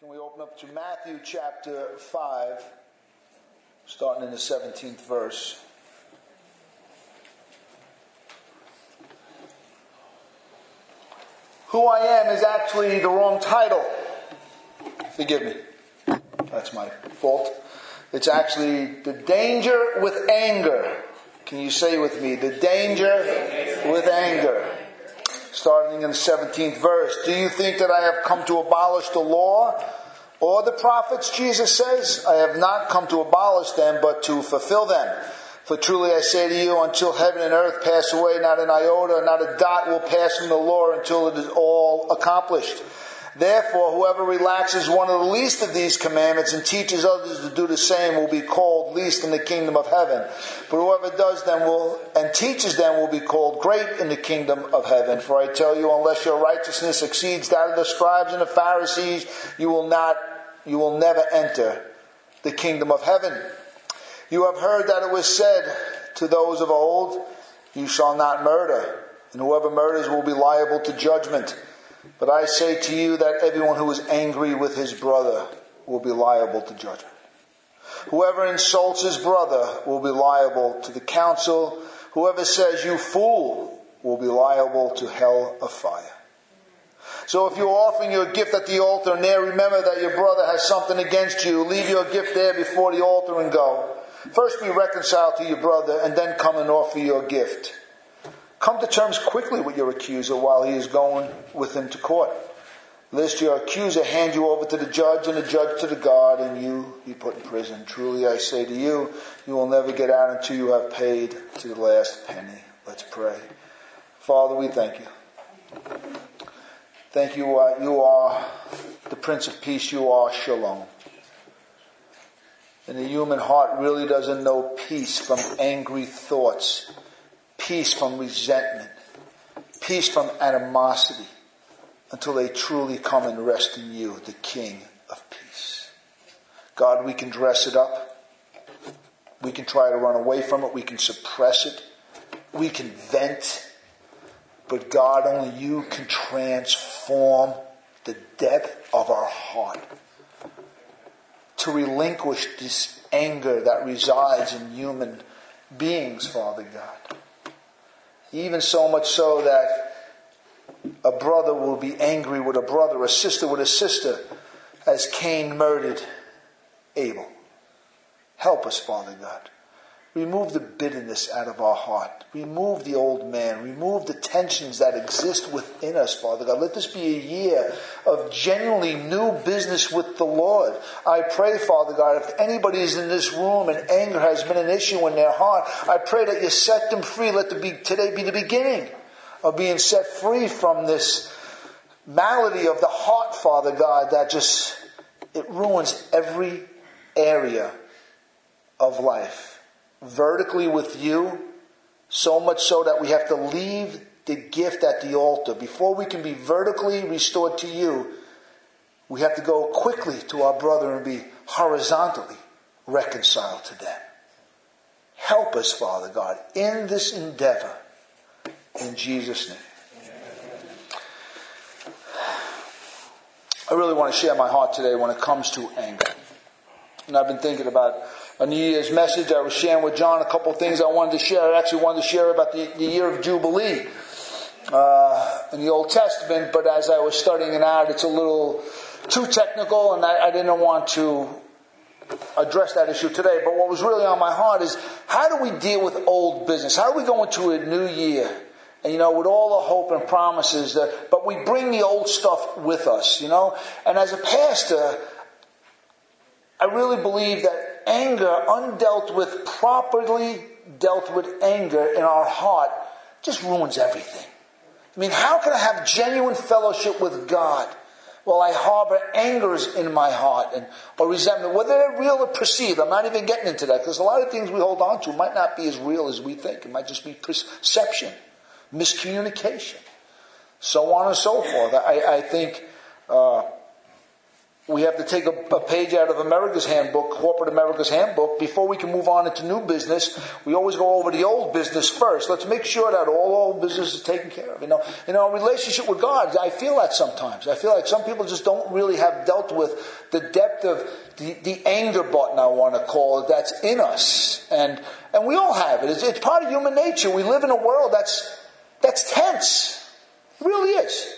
Can we open up to Matthew chapter 5, starting in the 17th verse? Who I am is actually the wrong title. Forgive me. That's my fault. It's actually the danger with anger. Can you say with me? The danger with anger. Starting in the 17th verse. Do you think that I have come to abolish the law or the prophets? Jesus says, I have not come to abolish them, but to fulfill them. For truly I say to you, until heaven and earth pass away, not an iota, not a dot will pass from the law until it is all accomplished. Therefore, whoever relaxes one of the least of these commandments and teaches others to do the same will be called least in the kingdom of heaven. But whoever does them will and teaches them will be called great in the kingdom of heaven. For I tell you, unless your righteousness exceeds that of the scribes and the Pharisees, you will not, you will never enter the kingdom of heaven. You have heard that it was said to those of old, You shall not murder, and whoever murders will be liable to judgment. But I say to you that everyone who is angry with his brother will be liable to judgment. Whoever insults his brother will be liable to the council. Whoever says, You fool, will be liable to hell of fire. So if you're offering your gift at the altar and there remember that your brother has something against you, leave your gift there before the altar and go. First be reconciled to your brother and then come and offer your gift. Come to terms quickly with your accuser while he is going with him to court. Lest your accuser hand you over to the judge and the judge to the guard and you be put in prison. Truly I say to you, you will never get out until you have paid to the last penny. Let's pray. Father, we thank you. Thank you. Uh, you are the Prince of Peace. You are Shalom. And the human heart really doesn't know peace from angry thoughts, peace from resentment, peace from animosity, until they truly come and rest in you, the King of peace. God, we can dress it up. We can try to run away from it. We can suppress it. We can vent. But God, only you can transform the depth of our heart to relinquish this anger that resides in human beings, Father God. Even so much so that a brother will be angry with a brother, a sister with a sister, as Cain murdered Abel. Help us, Father God. Remove the bitterness out of our heart. Remove the old man. Remove the tensions that exist within us, Father God. Let this be a year of genuinely new business with the Lord. I pray, Father God, if anybody is in this room and anger has been an issue in their heart, I pray that you set them free. Let the be, today be the beginning of being set free from this malady of the heart, Father God, that just, it ruins every area of life vertically with you, so much so that we have to leave the gift at the altar. Before we can be vertically restored to you, we have to go quickly to our brother and be horizontally reconciled to them. Help us, Father God, in this endeavor. In Jesus' name. I really want to share my heart today when it comes to anger. And I've been thinking about a New Year's message. I was sharing with John a couple things I wanted to share. I actually wanted to share about the, the year of Jubilee uh, in the Old Testament, but as I was studying it out, it's a little too technical, and I, I didn't want to address that issue today. But what was really on my heart is how do we deal with old business? How do we go into a new year? And, you know, with all the hope and promises that, but we bring the old stuff with us, you know? And as a pastor, I really believe that anger, undealt with, properly dealt with anger in our heart, just ruins everything. I mean, how can I have genuine fellowship with God while I harbor angers in my heart and or resentment, whether they're real or perceived? I'm not even getting into that because a lot of things we hold on to might not be as real as we think. It might just be perception, miscommunication, so on and so forth. I, I think uh, we have to take a, a, page out of America's handbook, corporate America's handbook, before we can move on into new business. We always go over the old business first. Let's make sure that all old business is taken care of. You know, in our relationship with God, I feel that sometimes. I feel like some people just don't really have dealt with the depth of the, the anger button, I want to call it, that's in us. And, and we all have it. It's, it's part of human nature. We live in a world that's, that's tense. It really is.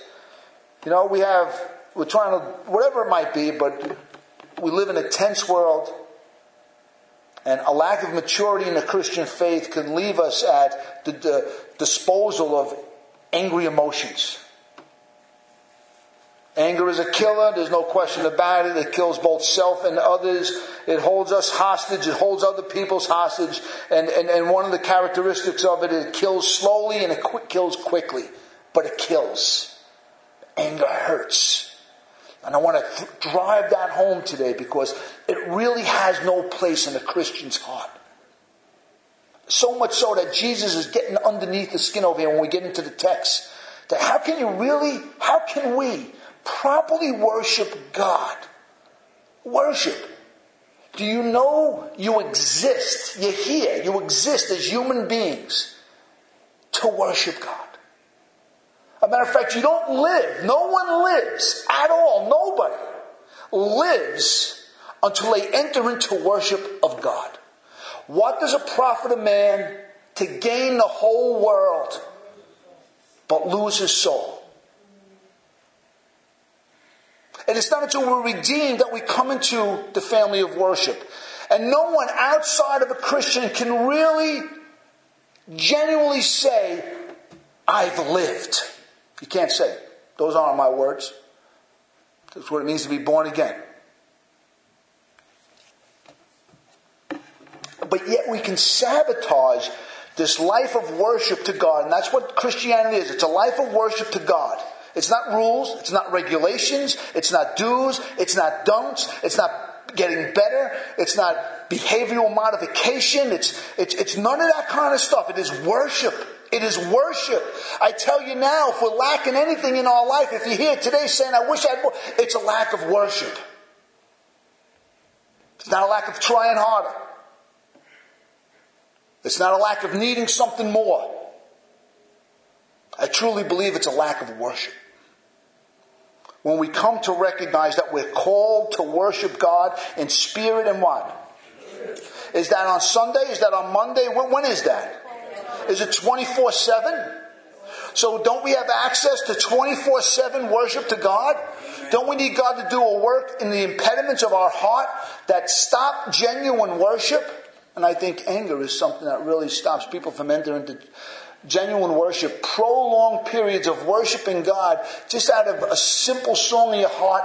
You know, we have we're trying to, whatever it might be, but we live in a tense world, and a lack of maturity in the Christian faith can leave us at the, the disposal of angry emotions. Anger is a killer, there's no question about it. It kills both self and others. It holds us hostage, it holds other people's hostage. And, and, and one of the characteristics of it, it kills slowly and it kills quickly. But it kills. Anger hurts. And I want to th- drive that home today because it really has no place in a Christian's heart. So much so that Jesus is getting underneath the skin over here when we get into the text. That how can you really, how can we properly worship God? Worship. Do you know you exist? You're here. You exist as human beings to worship God. A matter of fact, you don't live. No one lives at all. Nobody lives until they enter into worship of God. What does it profit a man to gain the whole world but lose his soul? And it's not until we're redeemed that we come into the family of worship. And no one outside of a Christian can really genuinely say, I've lived. You can't say Those aren't my words. That's what it means to be born again. But yet we can sabotage this life of worship to God. And that's what Christianity is. It's a life of worship to God. It's not rules. It's not regulations. It's not do's. It's not don'ts. It's not getting better. It's not behavioral modification. It's, it's, it's none of that kind of stuff. It is worship. It is worship. I tell you now, if we're lacking anything in our life, if you're here today saying, I wish I'd more, it's a lack of worship. It's not a lack of trying harder. It's not a lack of needing something more. I truly believe it's a lack of worship. When we come to recognize that we're called to worship God in spirit and what? Is that on Sunday? Is that on Monday? when, when is that? Is it 24 7? So don't we have access to 24 7 worship to God? Don't we need God to do a work in the impediments of our heart that stop genuine worship? And I think anger is something that really stops people from entering into genuine worship. Prolonged periods of worshiping God just out of a simple song in your heart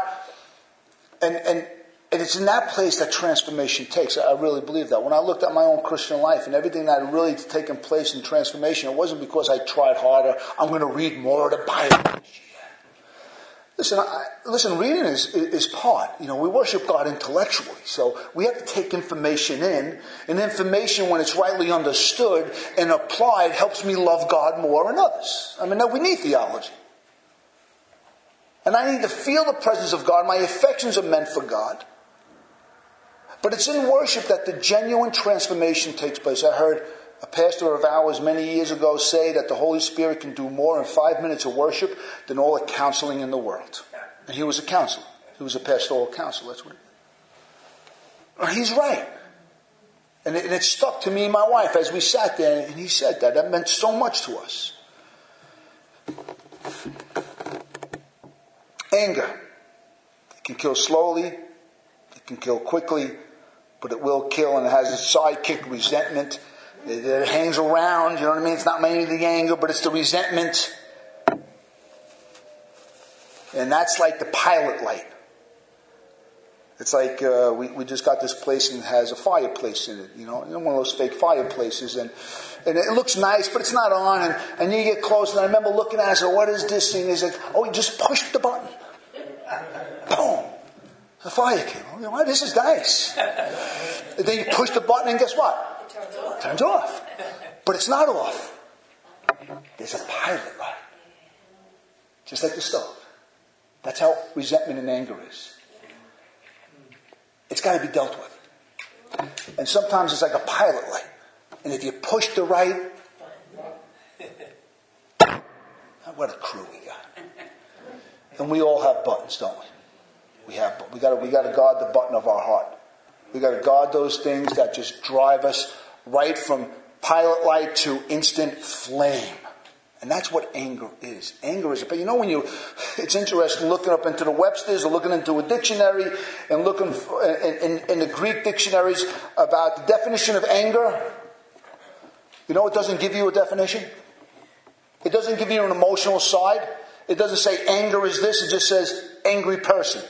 and, and and it's in that place that transformation takes. I really believe that. When I looked at my own Christian life and everything that had really taken place in transformation, it wasn't because I tried harder. I'm going to read more of the Bible Listen, I, listen. Reading is, is part. You know, we worship God intellectually, so we have to take information in, and information, when it's rightly understood and applied, helps me love God more and others. I mean, we need theology, and I need to feel the presence of God. My affections are meant for God. But it's in worship that the genuine transformation takes place. I heard a pastor of ours many years ago say that the Holy Spirit can do more in five minutes of worship than all the counseling in the world. And he was a counselor. He was a pastoral counselor. That's what he He's right. And it, and it stuck to me and my wife as we sat there, and he said that. That meant so much to us. Anger. It can kill slowly, it can kill quickly, but it will kill and it has a sidekick resentment. It hangs around, you know what I mean? It's not mainly the anger, but it's the resentment. And that's like the pilot light. It's like uh, we, we just got this place and it has a fireplace in it, you know, one of those fake fireplaces. And, and it looks nice, but it's not on. And, and you get close, and I remember looking at it, I said, What is this thing? He's like, Oh, you just pushed the button. Boom. The fire came. Oh, well, this is nice. then you push the button, and guess what? It turns off. Turns off. But it's not off. There's a pilot light. Just like the stove. That's how resentment and anger is. It's got to be dealt with. And sometimes it's like a pilot light. And if you push the right, what a crew we got. And we all have buttons, don't we? We have, we got we got to guard the button of our heart. We got to guard those things that just drive us right from pilot light to instant flame. And that's what anger is. Anger is, but you know when you, it's interesting looking up into the Webster's or looking into a dictionary and looking in, in, in the Greek dictionaries about the definition of anger. You know it doesn't give you a definition? It doesn't give you an emotional side. It doesn't say anger is this, it just says angry person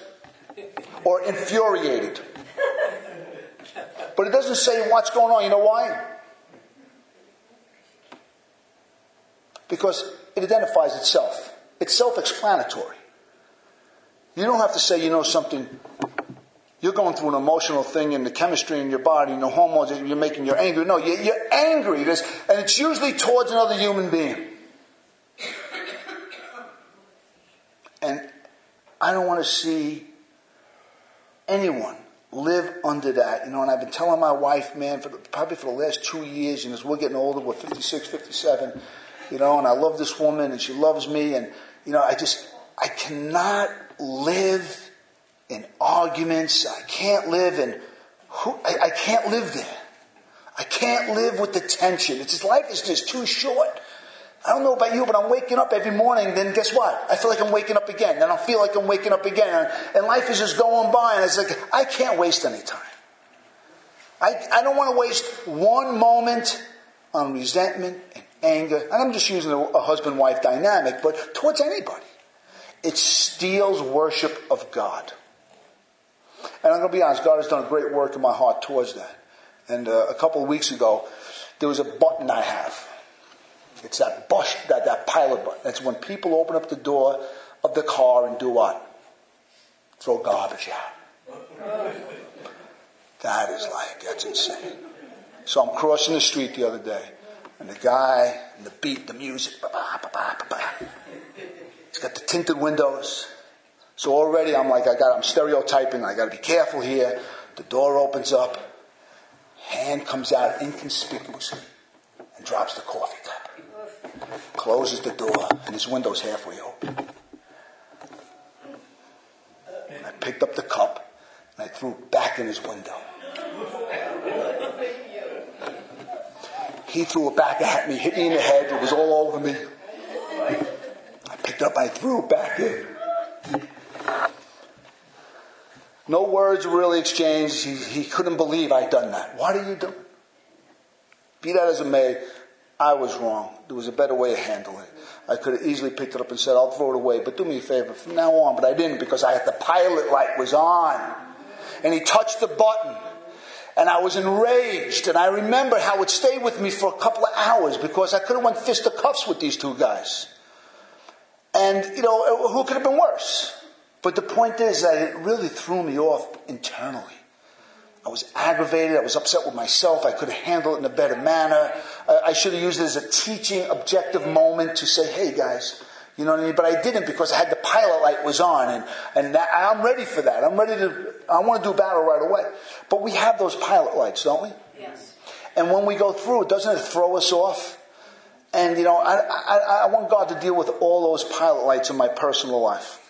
or infuriated. But it doesn't say what's going on. You know why? Because it identifies itself. It's self explanatory. You don't have to say you know something. You're going through an emotional thing in the chemistry in your body, and the hormones, you're making you angry. No, you're angry. and it's usually towards another human being. And I don't want to see anyone live under that. You know, and I've been telling my wife, man, for the, probably for the last two years, and as we're getting older, we're 56, 57, you know, and I love this woman and she loves me, and, you know, I just, I cannot live in arguments. I can't live in, who, I, I can't live there. I can't live with the tension. It's just, life is just too short. I don't know about you, but I'm waking up every morning, then guess what? I feel like I'm waking up again. Then I feel like I'm waking up again. And life is just going by, and it's like, I can't waste any time. I, I don't want to waste one moment on resentment and anger. And I'm just using a, a husband wife dynamic, but towards anybody. It steals worship of God. And I'm going to be honest, God has done a great work in my heart towards that. And uh, a couple of weeks ago, there was a button I have it's that bush, that, that pilot button. It's when people open up the door of the car and do what? Throw garbage out. That is like, that's insane. So I'm crossing the street the other day, and the guy, and the beat, the music, he's got the tinted windows. So already I'm like, I got, I'm stereotyping, I gotta be careful here. The door opens up, hand comes out inconspicuously, and drops the coffee cup closes the door, and his window's halfway open. I picked up the cup and I threw it back in his window. He threw it back at me, hit me in the head. It was all over me. I picked up, I threw it back in. No words were really exchanged. He, he couldn't believe I'd done that. What are you doing? Be that as it may, I was wrong. There was a better way of handling it. I could have easily picked it up and said, I'll throw it away, but do me a favor from now on. But I didn't because I had the pilot light was on. And he touched the button. And I was enraged. And I remember how it stayed with me for a couple of hours because I could have went fist to cuffs with these two guys. And, you know, who could have been worse? But the point is that it really threw me off internally. I was aggravated. I was upset with myself. I could have handled it in a better manner. I should have used it as a teaching, objective moment to say, hey guys, you know what I mean? But I didn't because I had the pilot light was on and, and that, I'm ready for that. I'm ready to, I want to do battle right away. But we have those pilot lights, don't we? Yes. And when we go through it, doesn't it throw us off? And you know, I, I, I want God to deal with all those pilot lights in my personal life.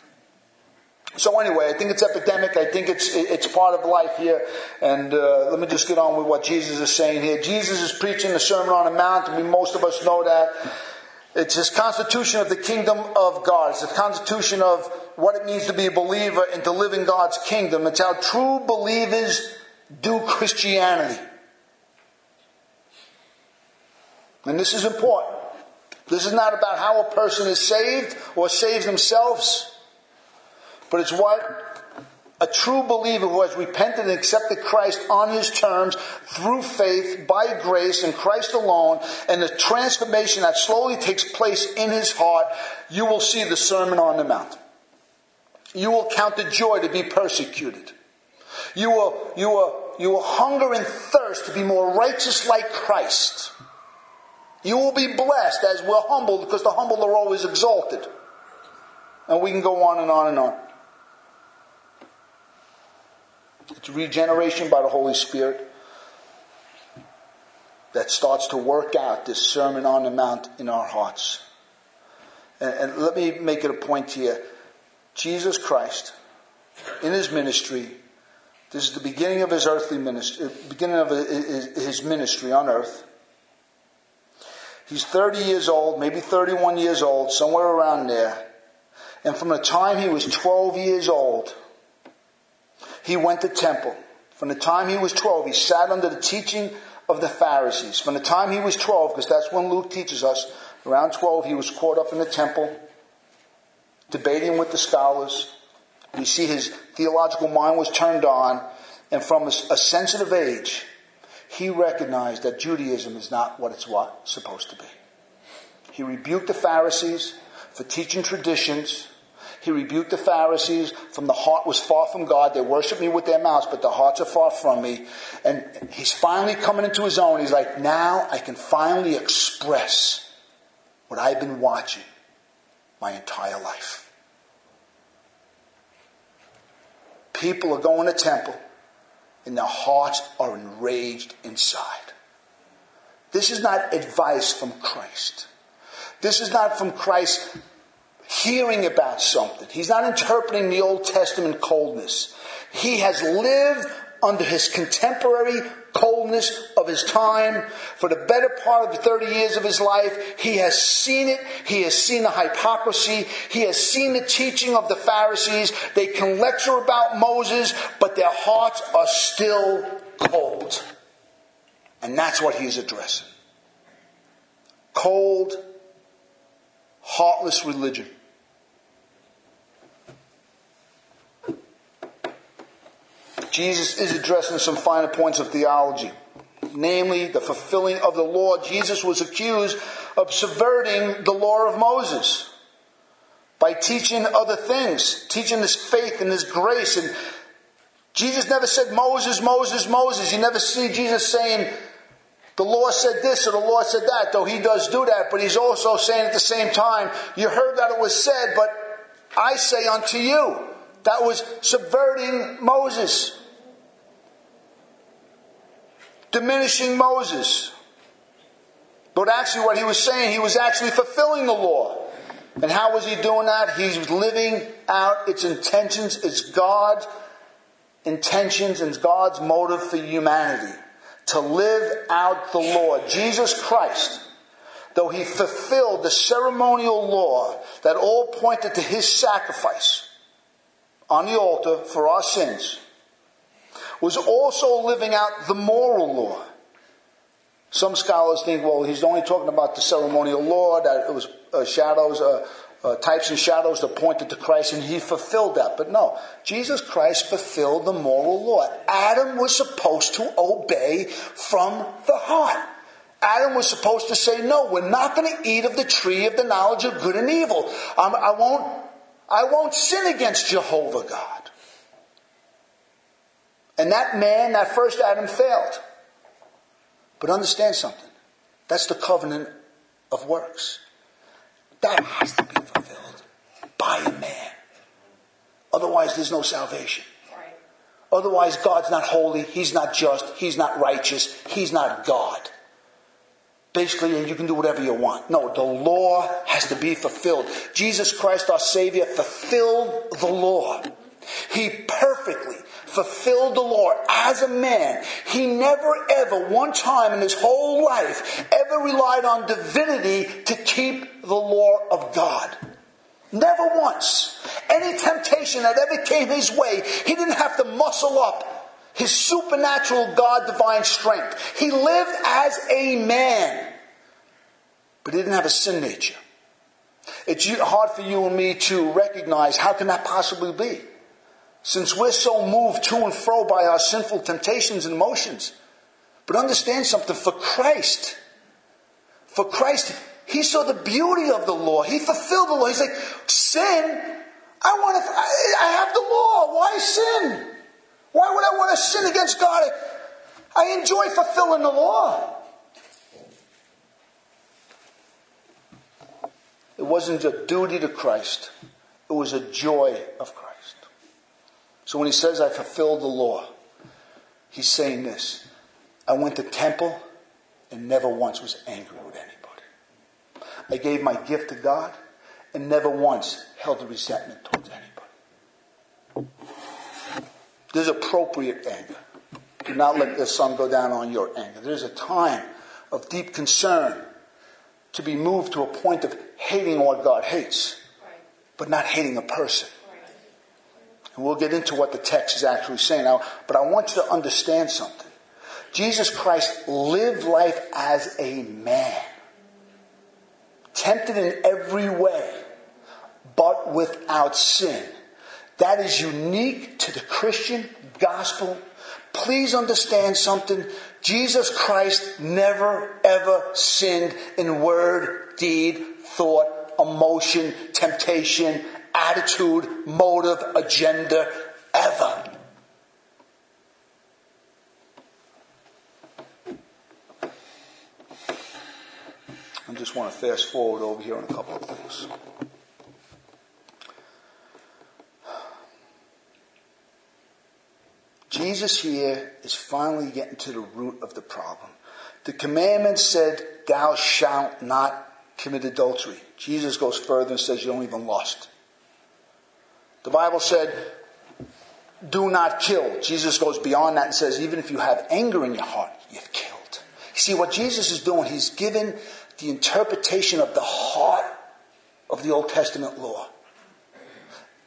So anyway, I think it's epidemic. I think it's it's part of life here. And uh, let me just get on with what Jesus is saying here. Jesus is preaching the Sermon on the Mount, and we, most of us know that. It's his constitution of the kingdom of God. It's the constitution of what it means to be a believer and to live in God's kingdom. It's how true believers do Christianity. And this is important. This is not about how a person is saved or saves themselves. But it's what a true believer who has repented and accepted Christ on his terms through faith by grace in Christ alone and the transformation that slowly takes place in his heart, you will see the Sermon on the Mount. You will count the joy to be persecuted. You will, you will, you will hunger and thirst to be more righteous like Christ. You will be blessed as we're humbled because the humble are always exalted. And we can go on and on and on. It's regeneration by the Holy Spirit that starts to work out this Sermon on the Mount in our hearts. And, and let me make it a point here. Jesus Christ, in his ministry, this is the beginning of his earthly ministry, beginning of his ministry on earth. He's 30 years old, maybe 31 years old, somewhere around there. And from the time he was 12 years old, he went to temple. From the time he was 12, he sat under the teaching of the Pharisees. From the time he was 12, because that's when Luke teaches us, around 12, he was caught up in the temple, debating with the scholars. We see his theological mind was turned on, and from a, sensitive age, he recognized that Judaism is not what it's what supposed to be. He rebuked the Pharisees for teaching traditions. He rebuked the Pharisees from the heart was far from God. They worship me with their mouths, but their hearts are far from me. And he's finally coming into his own. He's like, now I can finally express what I've been watching my entire life. People are going to temple and their hearts are enraged inside. This is not advice from Christ. This is not from Christ hearing about something. He's not interpreting the Old Testament coldness. He has lived under his contemporary coldness of his time for the better part of the 30 years of his life. He has seen it. He has seen the hypocrisy. He has seen the teaching of the Pharisees. They can lecture about Moses, but their hearts are still cold. And that's what he's addressing. Cold, heartless religion. Jesus is addressing some finer points of theology, namely the fulfilling of the law. Jesus was accused of subverting the law of Moses by teaching other things, teaching this faith and this grace. And Jesus never said Moses, Moses, Moses. You never see Jesus saying, the law said this or the law said that, though he does do that, but he's also saying at the same time, you heard that it was said, but I say unto you. That was subverting Moses diminishing Moses. But actually, what he was saying, he was actually fulfilling the law. And how was he doing that? He was living out its intentions. It's God's intentions and God's motive for humanity to live out the law. Jesus Christ, though he fulfilled the ceremonial law that all pointed to his sacrifice on the altar for our sins, was also living out the moral law. Some scholars think, well, he's only talking about the ceremonial law, that it was uh, shadows, uh, uh, types and shadows that pointed to Christ, and he fulfilled that. But no, Jesus Christ fulfilled the moral law. Adam was supposed to obey from the heart. Adam was supposed to say, no, we're not going to eat of the tree of the knowledge of good and evil. Um, I won't, I won't sin against Jehovah God. And that man, that first Adam, failed. But understand something. That's the covenant of works. That has to be fulfilled by a man. Otherwise, there's no salvation. Otherwise, God's not holy. He's not just. He's not righteous. He's not God. Basically, you can do whatever you want. No, the law has to be fulfilled. Jesus Christ, our Savior, fulfilled the law. He perfectly fulfilled the law as a man. He never ever, one time in his whole life, ever relied on divinity to keep the law of God. Never once. Any temptation that ever came his way, he didn't have to muscle up his supernatural God divine strength. He lived as a man, but he didn't have a sin nature. It's hard for you and me to recognize how can that possibly be? Since we're so moved to and fro by our sinful temptations and emotions. But understand something for Christ, for Christ, he saw the beauty of the law. He fulfilled the law. He's like, sin, I want to, I, I have the law. Why sin? Why would I want to sin against God? I enjoy fulfilling the law. It wasn't a duty to Christ, it was a joy of Christ. So when he says, I fulfilled the law, He's saying this I went to temple and never once was angry with anybody. I gave my gift to God and never once held a resentment towards anybody. There's appropriate anger. Do not let the sun go down on your anger. There's a time of deep concern to be moved to a point of hating what God hates, but not hating a person. And we'll get into what the text is actually saying now, but I want you to understand something. Jesus Christ lived life as a man, tempted in every way, but without sin. That is unique to the Christian gospel. Please understand something. Jesus Christ never ever sinned in word, deed, thought, emotion, temptation, attitude, motive, agenda, ever. I just want to fast forward over here on a couple of things. Jesus here is finally getting to the root of the problem. The commandment said, Thou shalt not commit adultery. Jesus goes further and says, You don't even lust. The Bible said, Do not kill. Jesus goes beyond that and says, Even if you have anger in your heart, you've killed. You see, what Jesus is doing, he's given the interpretation of the heart of the Old Testament law.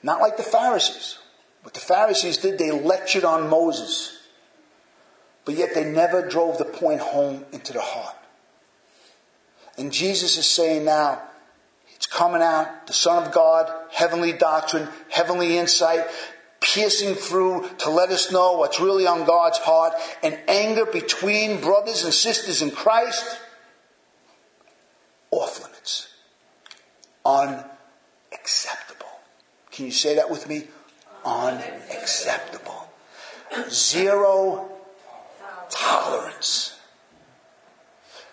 Not like the Pharisees. What the Pharisees did, they lectured on Moses. But yet they never drove the point home into the heart. And Jesus is saying now, it's coming out, the Son of God, heavenly doctrine, heavenly insight, piercing through to let us know what's really on God's heart, and anger between brothers and sisters in Christ, off limits. Unacceptable. Can you say that with me? Unacceptable. Zero tolerance.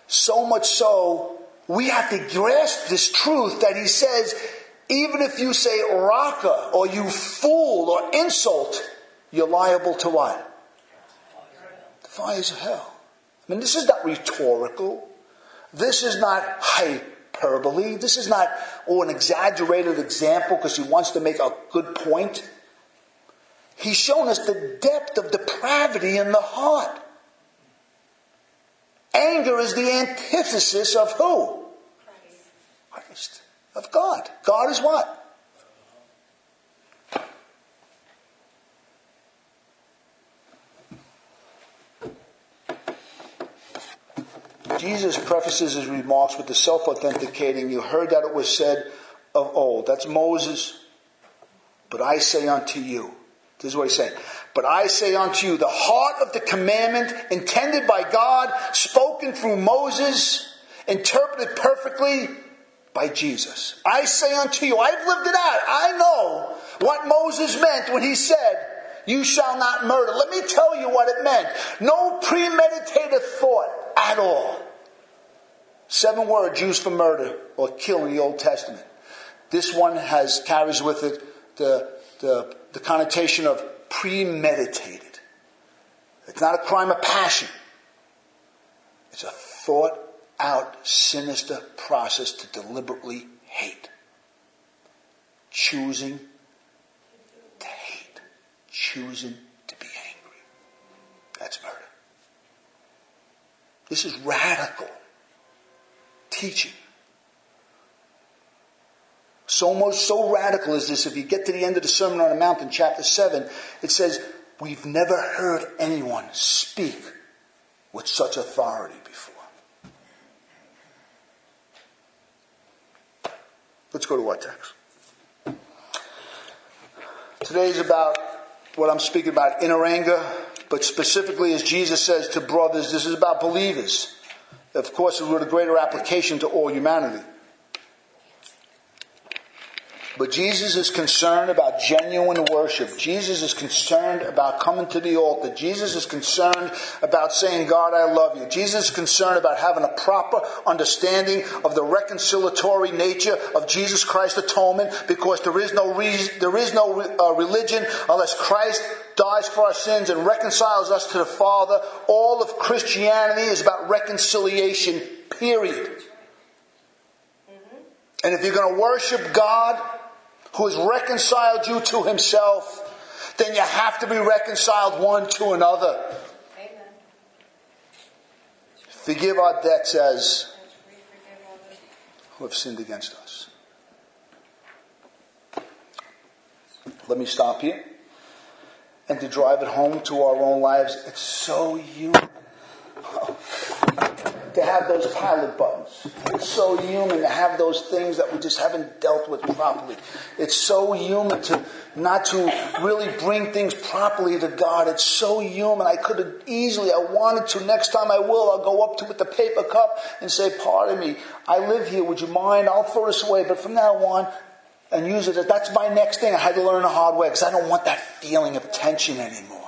So much so, we have to grasp this truth that he says, even if you say raka or you fool or insult, you're liable to what? The fires of hell. I mean, this is not rhetorical. This is not hyperbole. This is not, oh, an exaggerated example because he wants to make a good point. He's shown us the depth of depravity in the heart. Anger is the antithesis of who? Christ. Of God. God is what? Jesus prefaces his remarks with the self authenticating. You heard that it was said of old. That's Moses. But I say unto you. This is what he's saying. But I say unto you, the heart of the commandment intended by God, spoken through Moses, interpreted perfectly by Jesus. I say unto you, I've lived it out. I know what Moses meant when he said, you shall not murder. Let me tell you what it meant. No premeditated thought at all. Seven words used for murder or kill in the Old Testament. This one has carries with it the, the, the connotation of premeditated. It's not a crime of passion. It's a thought out, sinister process to deliberately hate. Choosing to hate. Choosing to be angry. That's murder. This is radical teaching. So much, so radical is this. If you get to the end of the Sermon on the Mount in chapter 7, it says, We've never heard anyone speak with such authority before. Let's go to our text. Today is about what I'm speaking about inner anger, but specifically, as Jesus says to brothers, this is about believers. Of course, with a greater application to all humanity. But Jesus is concerned about genuine worship. Jesus is concerned about coming to the altar. Jesus is concerned about saying, God, I love you. Jesus is concerned about having a proper understanding of the reconciliatory nature of Jesus Christ's atonement because there is no there is no uh, religion unless Christ dies for our sins and reconciles us to the Father. All of Christianity is about reconciliation, period. And if you're going to worship God, who has reconciled you to himself, then you have to be reconciled one to another. Amen. Forgive our debts as who have sinned against us. Let me stop here. And to drive it home to our own lives, it's so human to have those pilot buttons. It's so human to have those things that we just haven't dealt with properly. It's so human to not to really bring things properly to God. It's so human. I could have easily, I wanted to. Next time I will, I'll go up to with the paper cup and say, pardon me, I live here. Would you mind? I'll throw this away. But from now on, and use it as that's my next thing. I had to learn the hard way because I don't want that feeling of tension anymore.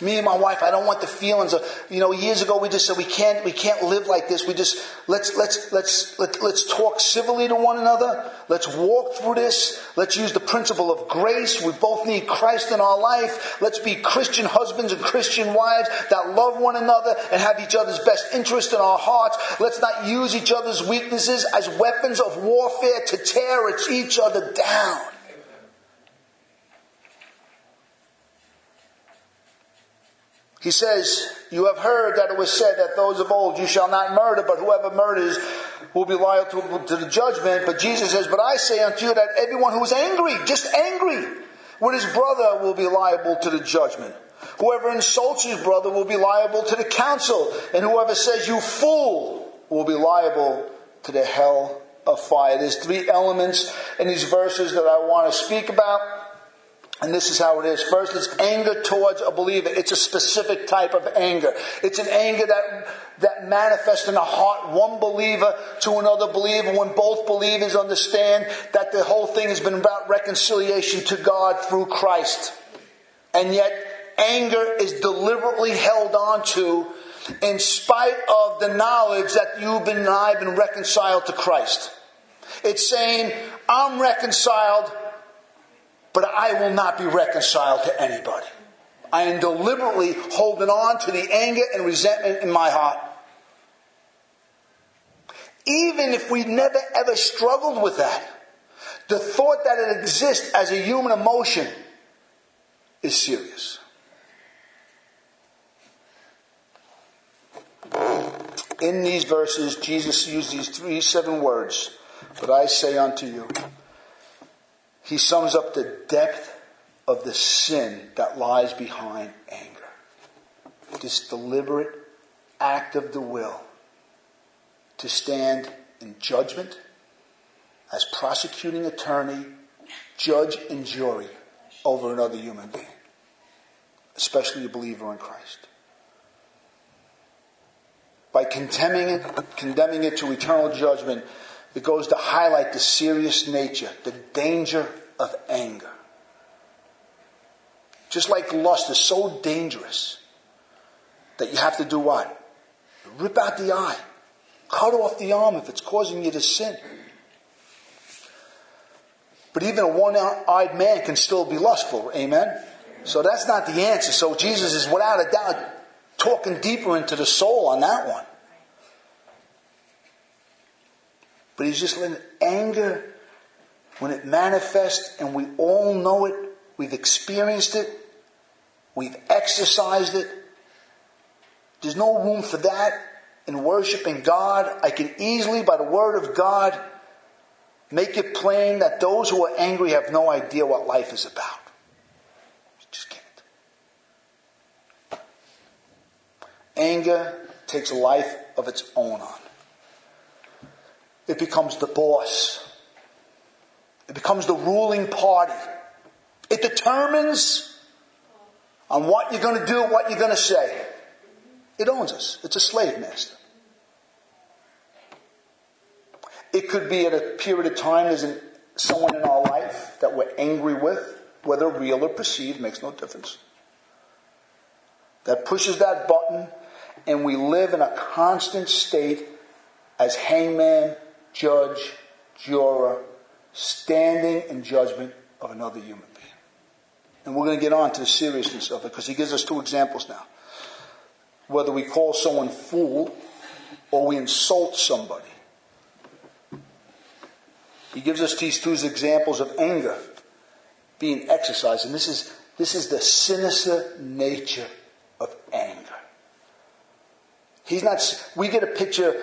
Me and my wife, I don't want the feelings of, you know, years ago we just said we can't, we can't live like this. We just, let's, let's, let's, let, let's talk civilly to one another. Let's walk through this. Let's use the principle of grace. We both need Christ in our life. Let's be Christian husbands and Christian wives that love one another and have each other's best interest in our hearts. Let's not use each other's weaknesses as weapons of warfare to tear each other down. He says, You have heard that it was said that those of old, you shall not murder, but whoever murders will be liable to, to the judgment. But Jesus says, But I say unto you that everyone who is angry, just angry, with his brother will be liable to the judgment. Whoever insults his brother will be liable to the council, and whoever says, You fool, will be liable to the hell of fire. There's three elements in these verses that I want to speak about. And this is how it is. First, it's anger towards a believer. It's a specific type of anger. It's an anger that, that manifests in the heart, one believer to another believer, when both believers understand that the whole thing has been about reconciliation to God through Christ. And yet, anger is deliberately held on to in spite of the knowledge that you've been and I have been reconciled to Christ. It's saying, I'm reconciled but I will not be reconciled to anybody. I am deliberately holding on to the anger and resentment in my heart. Even if we never ever struggled with that, the thought that it exists as a human emotion is serious. In these verses, Jesus used these three seven words, but I say unto you, he sums up the depth of the sin that lies behind anger. This deliberate act of the will to stand in judgment as prosecuting attorney, judge, and jury over another human being, especially a believer in Christ. By condemning it, condemning it to eternal judgment, it goes to highlight the serious nature, the danger of anger. Just like lust is so dangerous that you have to do what? Rip out the eye. Cut off the arm if it's causing you to sin. But even a one eyed man can still be lustful. Amen? So that's not the answer. So Jesus is without a doubt talking deeper into the soul on that one. But he's just letting anger, when it manifests, and we all know it, we've experienced it, we've exercised it. There's no room for that in worshiping God. I can easily, by the word of God, make it plain that those who are angry have no idea what life is about. just can't. Anger takes a life of its own on it becomes the boss. It becomes the ruling party. It determines on what you're going to do, what you're going to say. It owns us. It's a slave master. It could be at a period of time, there's someone in our life that we're angry with, whether real or perceived, makes no difference. That pushes that button, and we live in a constant state as hangman, judge, juror, standing in judgment of another human being. And we're going to get on to the seriousness of it because he gives us two examples now. Whether we call someone fool or we insult somebody. He gives us these two examples of anger being exercised. And this is, this is the sinister nature of anger. He's not, we get a picture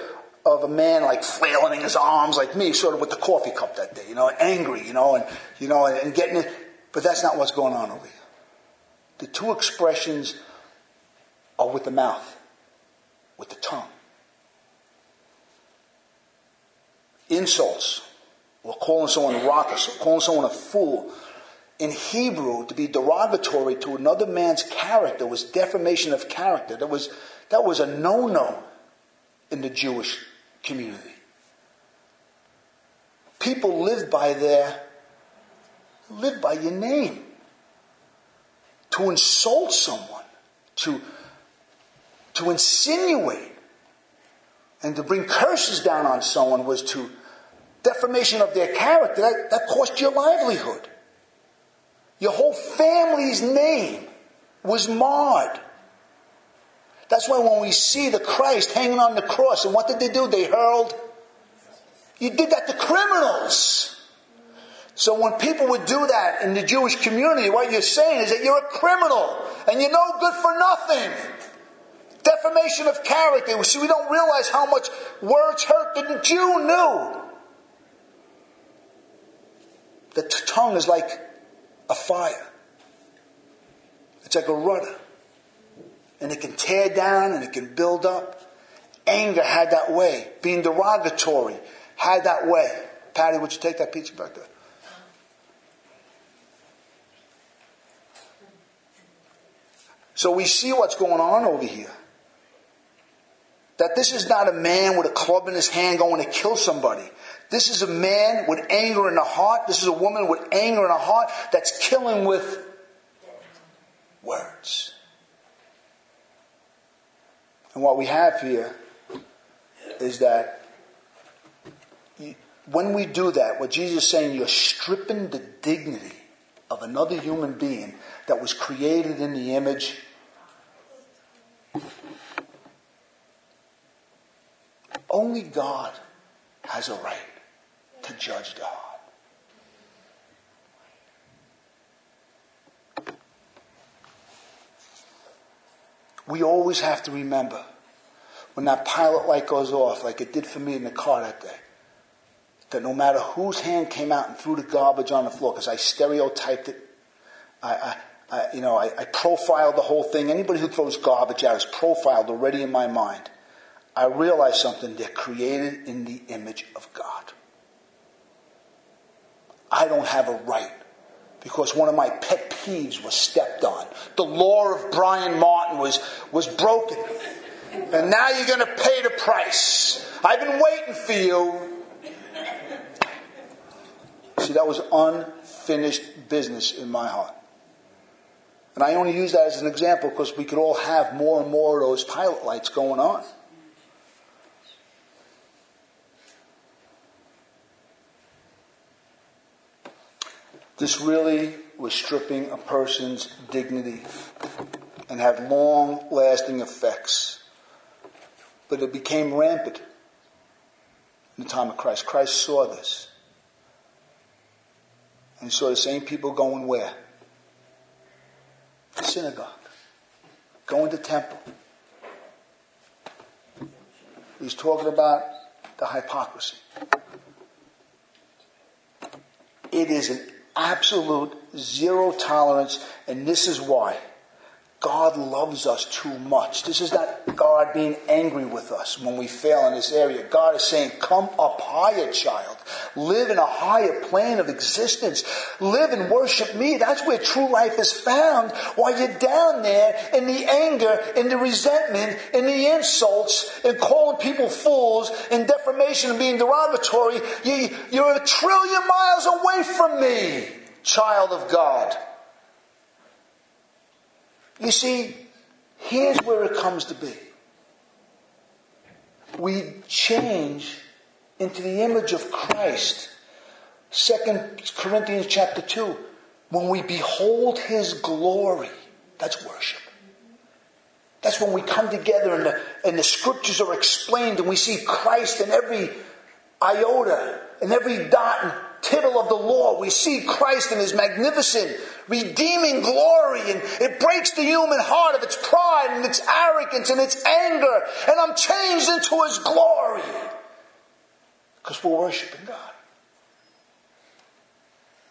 of a man like flailing his arms like me, sort of with the coffee cup that day, you know, angry, you know, and, you know, and getting it. But that's not what's going on over here. The two expressions are with the mouth, with the tongue. Insults, or calling someone a raca, calling someone a fool. In Hebrew, to be derogatory to another man's character was defamation of character. That was, that was a no-no in the Jewish community. People live by their, live by your name. To insult someone, to, to insinuate, and to bring curses down on someone was to defamation of their character. That, that cost your livelihood. Your whole family's name was marred. That's why when we see the Christ hanging on the cross, and what did they do? They hurled. You did that to criminals. So when people would do that in the Jewish community, what you're saying is that you're a criminal and you're no good for nothing. Defamation of character. See, we don't realize how much words hurt. The Jew knew. The tongue is like a fire. It's like a rudder and it can tear down and it can build up. Anger had that way. Being derogatory had that way. Patty, would you take that pizza back there? So we see what's going on over here. That this is not a man with a club in his hand going to kill somebody. This is a man with anger in the heart. This is a woman with anger in the heart that's killing with words. And what we have here is that when we do that, what Jesus is saying, you're stripping the dignity of another human being that was created in the image. Only God has a right to judge the we always have to remember when that pilot light goes off, like it did for me in the car that day, that no matter whose hand came out and threw the garbage on the floor, because I stereotyped it, I, I, I you know, I, I, profiled the whole thing. Anybody who throws garbage out is profiled already in my mind. I realized something. They're created in the image of God. I don't have a right because one of my pet peeves was stepped on. The law of Brian Martin was, was broken. And now you're going to pay the price. I've been waiting for you. See, that was unfinished business in my heart. And I only use that as an example because we could all have more and more of those pilot lights going on. This really was stripping a person's dignity and had long lasting effects. But it became rampant in the time of Christ. Christ saw this. And he saw the same people going where? The synagogue. Going to temple. He's talking about the hypocrisy. It is an absolute zero tolerance, and this is why. God loves us too much. This is not God being angry with us when we fail in this area. God is saying, come up higher, child. Live in a higher plane of existence. Live and worship me. That's where true life is found. While you're down there in the anger, in the resentment, in the insults, in calling people fools, in defamation and being derogatory, you, you're a trillion miles away from me, child of God. You see, here's where it comes to be. We change into the image of Christ. Second Corinthians chapter 2. When we behold his glory, that's worship. That's when we come together and the, and the scriptures are explained and we see Christ in every iota and every dot tittle of the law. We see Christ in his magnificent, redeeming glory, and it breaks the human heart of its pride and its arrogance and its anger, and I'm changed into his glory. Because we're worshiping God.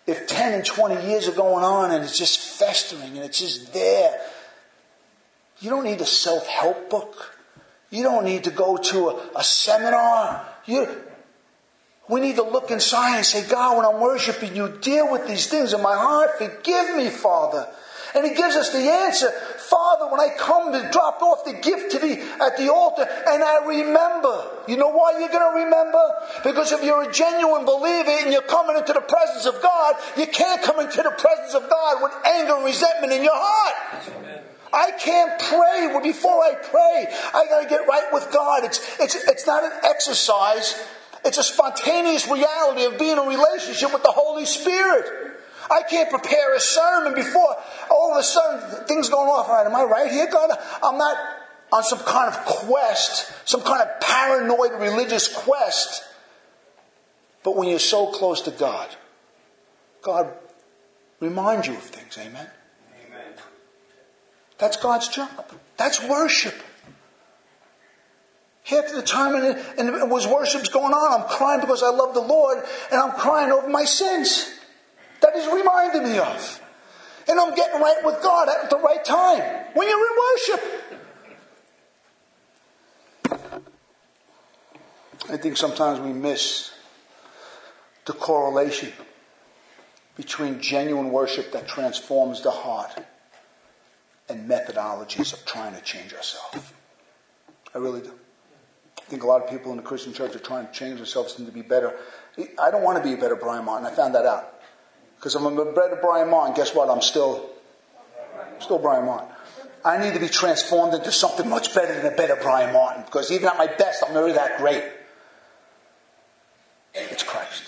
If 10 and 20 years are going on and it's just festering and it's just there, you don't need a self help book. You don't need to go to a, a seminar. You, we need to look inside and say, God, when I'm worshiping you, deal with these things in my heart. Forgive me, Father. And he gives us the answer. Father, when I come to drop off the gift to the, at the altar and I remember. You know why you're going to remember? Because if you're a genuine believer and you're coming into the presence of God, you can't come into the presence of God with anger and resentment in your heart. I can't pray before I pray. I got to get right with God. It's, it's, it's not an exercise. It's a spontaneous reality of being in a relationship with the Holy Spirit. I can't prepare a sermon before all of a sudden things going off. All right, am I right here, God? I'm not on some kind of quest, some kind of paranoid religious quest. But when you're so close to God, God reminds you of things. Amen. Amen. That's God's job. That's worship. Half the time, and and it was worship's going on. I'm crying because I love the Lord, and I'm crying over my sins that He's reminded me of. And I'm getting right with God at the right time when you're in worship. I think sometimes we miss the correlation between genuine worship that transforms the heart and methodologies of trying to change ourselves. I really do. I think a lot of people in the Christian church are trying to change themselves to be better. I don't want to be a better Brian Martin. I found that out. Because I'm a better Brian Martin, guess what? I'm still, still Brian Martin. I need to be transformed into something much better than a better Brian Martin. Because even at my best, I'm never that great. It's Christ.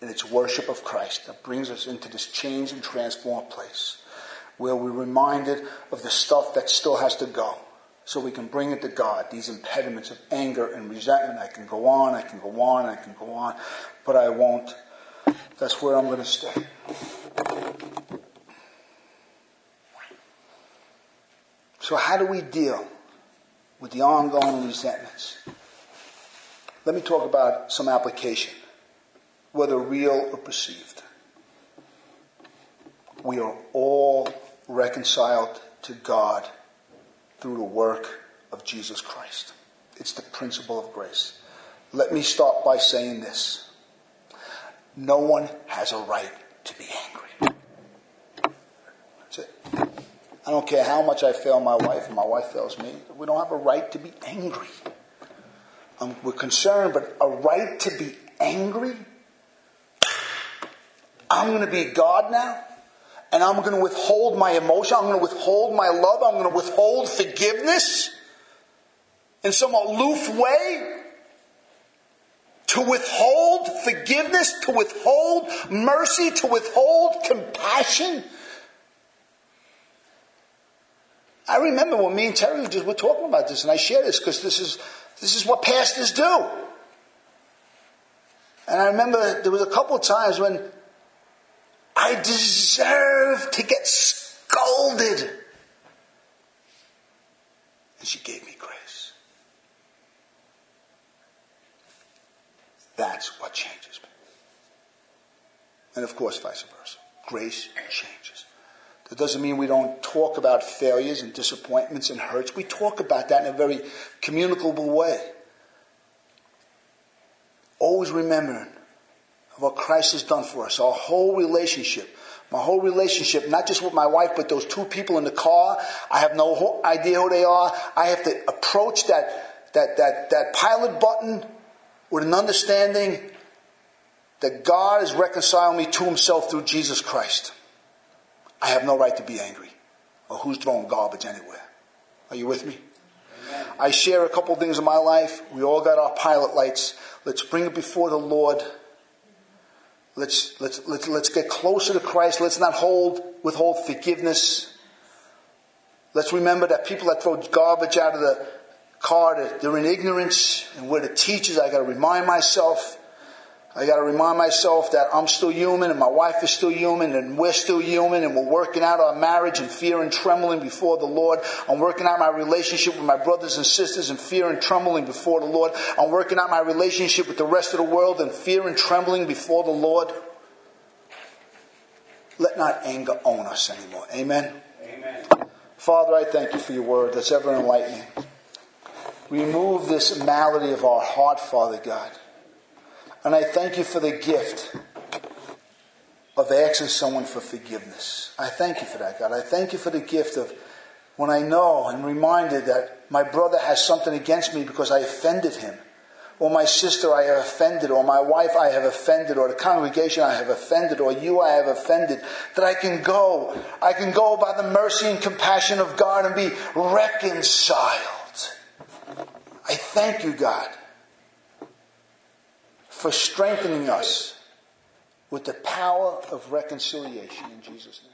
And it's worship of Christ that brings us into this change and transformed place where we're reminded of the stuff that still has to go so we can bring it to God. These impediments of anger and resentment. I can go on, I can go on, I can go on, but I won't. That's where I'm going to stay. So, how do we deal with the ongoing resentments? Let me talk about some application, whether real or perceived. We are all reconciled to God through the work of Jesus Christ. It's the principle of grace. Let me start by saying this. No one has a right to be angry. That's it. I don't care how much I fail my wife and my wife fails me. We don't have a right to be angry. Um, we're concerned, but a right to be angry? I'm going to be God now? And I'm going to withhold my emotion. I'm going to withhold my love. I'm going to withhold forgiveness in some aloof way. To withhold forgiveness, to withhold mercy, to withhold compassion. I remember when me and Terry just were talking about this, and I share this because this is this is what pastors do. And I remember there was a couple times when I deserve to get scolded. And she gave me grace. That's what changes me. And of course, vice versa. Grace changes. That doesn't mean we don't talk about failures and disappointments and hurts. We talk about that in a very communicable way. Always remembering what Christ has done for us, our whole relationship. My whole relationship, not just with my wife, but those two people in the car. I have no idea who they are. I have to approach that, that, that, that pilot button with an understanding that God has reconciled me to himself through Jesus Christ. I have no right to be angry or who's throwing garbage anywhere. Are you with me? Amen. I share a couple things in my life. We all got our pilot lights. Let's bring it before the Lord. Let's, let's, let's, let's get closer to Christ. Let's not hold, withhold forgiveness. Let's remember that people that throw garbage out of the car, they're in ignorance. And we're the teachers. I gotta remind myself I got to remind myself that I'm still human and my wife is still human and we're still human and we're working out our marriage in fear and trembling before the Lord. I'm working out my relationship with my brothers and sisters in fear and trembling before the Lord. I'm working out my relationship with the rest of the world in fear and trembling before the Lord. Let not anger own us anymore. Amen. Amen. Father, I thank you for your word that's ever enlightening. Remove this malady of our heart, Father God. And I thank you for the gift of asking someone for forgiveness. I thank you for that, God. I thank you for the gift of when I know and reminded that my brother has something against me because I offended him, or my sister I have offended, or my wife I have offended, or the congregation I have offended, or you I have offended, that I can go. I can go by the mercy and compassion of God and be reconciled. I thank you, God for strengthening us with the power of reconciliation in Jesus' name.